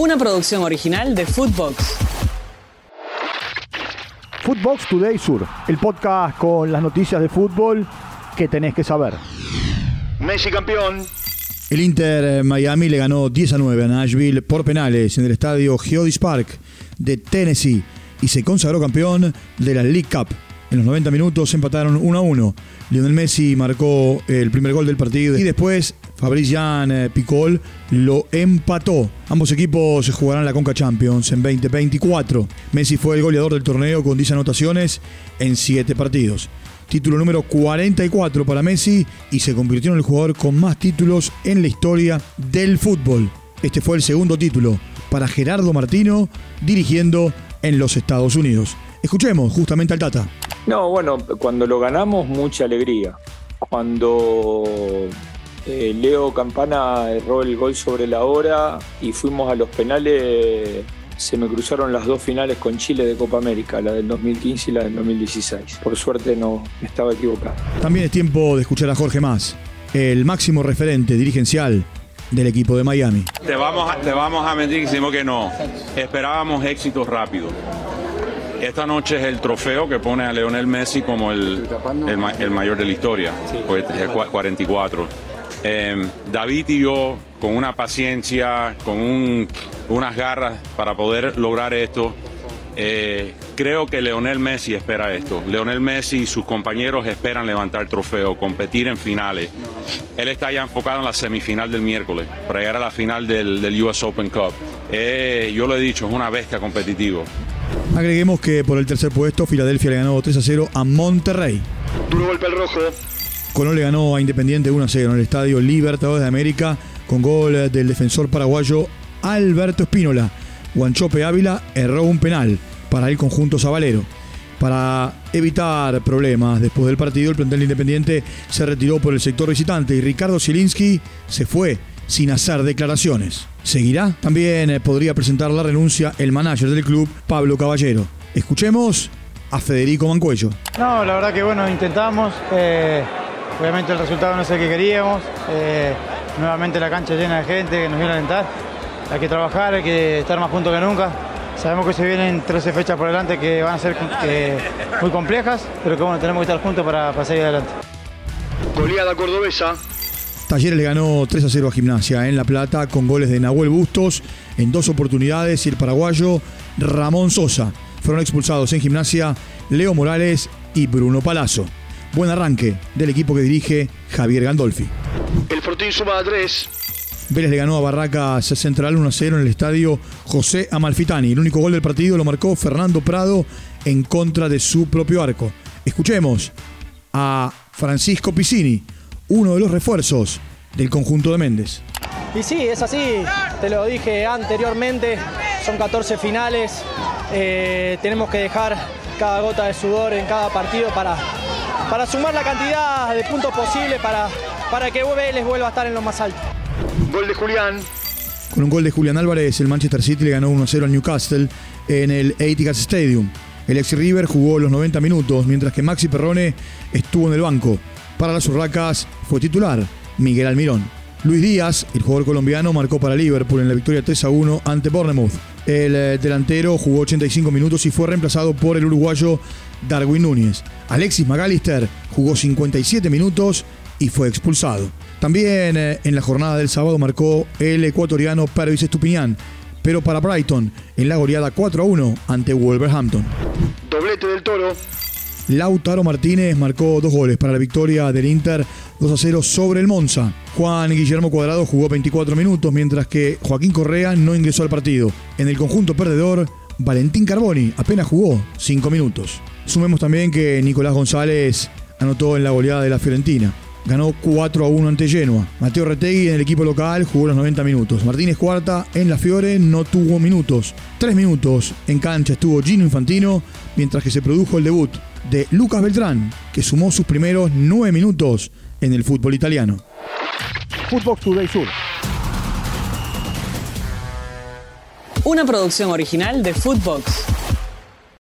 Una producción original de Footbox. Footbox Today Sur, el podcast con las noticias de fútbol que tenés que saber. Messi campeón. El Inter Miami le ganó 10 a 9 a Nashville por penales en el estadio Geodis Park de Tennessee y se consagró campeón de la League Cup. En los 90 minutos empataron 1 a 1. Lionel Messi marcó el primer gol del partido y después Fabrician eh, Picol lo empató. Ambos equipos jugarán la Conca Champions en 2024. Messi fue el goleador del torneo con 10 anotaciones en 7 partidos. Título número 44 para Messi y se convirtió en el jugador con más títulos en la historia del fútbol. Este fue el segundo título para Gerardo Martino dirigiendo en los Estados Unidos. Escuchemos justamente al Tata. No, bueno, cuando lo ganamos, mucha alegría. Cuando eh, Leo Campana erró el gol sobre la hora y fuimos a los penales, se me cruzaron las dos finales con Chile de Copa América, la del 2015 y la del 2016. Por suerte no estaba equivocado. También es tiempo de escuchar a Jorge Más, el máximo referente dirigencial del equipo de Miami. Te vamos a, te vamos a mentir decimos que no. Esperábamos éxito rápido. Esta noche es el trofeo que pone a Leonel Messi como el, el, mayor de la historia, pues es 44. Eh, David y yo, con una paciencia, con unas garras para poder lograr esto, eh, creo que Leonel Messi espera esto. Leonel Messi y sus compañeros esperan levantar el trofeo, competir en finales. Él está ya enfocado en la semifinal del miércoles para llegar a la final del, US Open Cup. Eh, yo lo he dicho, es una bestia competitiva. Agreguemos que por el tercer puesto, Filadelfia le ganó 3 a 0 a Monterrey. Duro golpe al rojo. Colón le ganó a Independiente 1 a 0 en el estadio Libertadores de América con gol del defensor paraguayo Alberto Espínola. Guanchope Ávila erró un penal para el conjunto sabalero. Para evitar problemas después del partido, el plantel Independiente se retiró por el sector visitante y Ricardo Zielinski se fue sin hacer declaraciones. ¿Seguirá? También eh, podría presentar la renuncia el manager del club, Pablo Caballero. Escuchemos a Federico Mancuello. No, la verdad que bueno, intentamos. Eh, obviamente el resultado no es el que queríamos. Eh, nuevamente la cancha llena de gente que nos viene a alentar. Hay que trabajar, hay que estar más juntos que nunca. Sabemos que se vienen 13 fechas por delante que van a ser muy complejas, pero que bueno, tenemos que estar juntos para, para seguir adelante. Goleada cordobesa. Talleres le ganó 3 a 0 a Gimnasia en La Plata con goles de Nahuel Bustos en dos oportunidades y el paraguayo Ramón Sosa. Fueron expulsados en Gimnasia Leo Morales y Bruno Palazzo. Buen arranque del equipo que dirige Javier Gandolfi. El Fortín suma a 3. Vélez le ganó a Barracas Central 1 a 0 en el estadio José Amalfitani. El único gol del partido lo marcó Fernando Prado en contra de su propio arco. Escuchemos a Francisco Piscini, uno de los refuerzos del conjunto de Méndez. Y sí, es así, te lo dije anteriormente, son 14 finales, eh, tenemos que dejar cada gota de sudor en cada partido para, para sumar la cantidad de puntos posible para, para que Vélez vuelva a estar en lo más alto. Gol de Julián. Con un gol de Julián Álvarez, el Manchester City le ganó 1-0 al Newcastle en el Etihad Stadium. El ex River jugó los 90 minutos, mientras que Maxi Perrone estuvo en el banco. Para las Urracas fue titular Miguel Almirón. Luis Díaz, el jugador colombiano, marcó para Liverpool en la victoria 3 a 1 ante Bournemouth. El eh, delantero jugó 85 minutos y fue reemplazado por el uruguayo Darwin Núñez. Alexis McAllister jugó 57 minutos y fue expulsado. También eh, en la jornada del sábado marcó el ecuatoriano Pervis Estupiñán, pero para Brighton en la goleada 4 a 1 ante Wolverhampton. Doblete del Toro. Lautaro Martínez marcó dos goles para la victoria del Inter 2 a 0 sobre el Monza. Juan Guillermo Cuadrado jugó 24 minutos, mientras que Joaquín Correa no ingresó al partido. En el conjunto perdedor, Valentín Carboni apenas jugó 5 minutos. Sumemos también que Nicolás González anotó en la goleada de la Fiorentina. Ganó 4 a 1 ante Genoa. Mateo Retegui en el equipo local jugó los 90 minutos. Martínez Cuarta en la Fiore no tuvo minutos. 3 minutos en cancha estuvo Gino Infantino, mientras que se produjo el debut de Lucas Beltrán, que sumó sus primeros nueve minutos en el fútbol italiano. Footbox Today Sur. Una producción original de Footbox.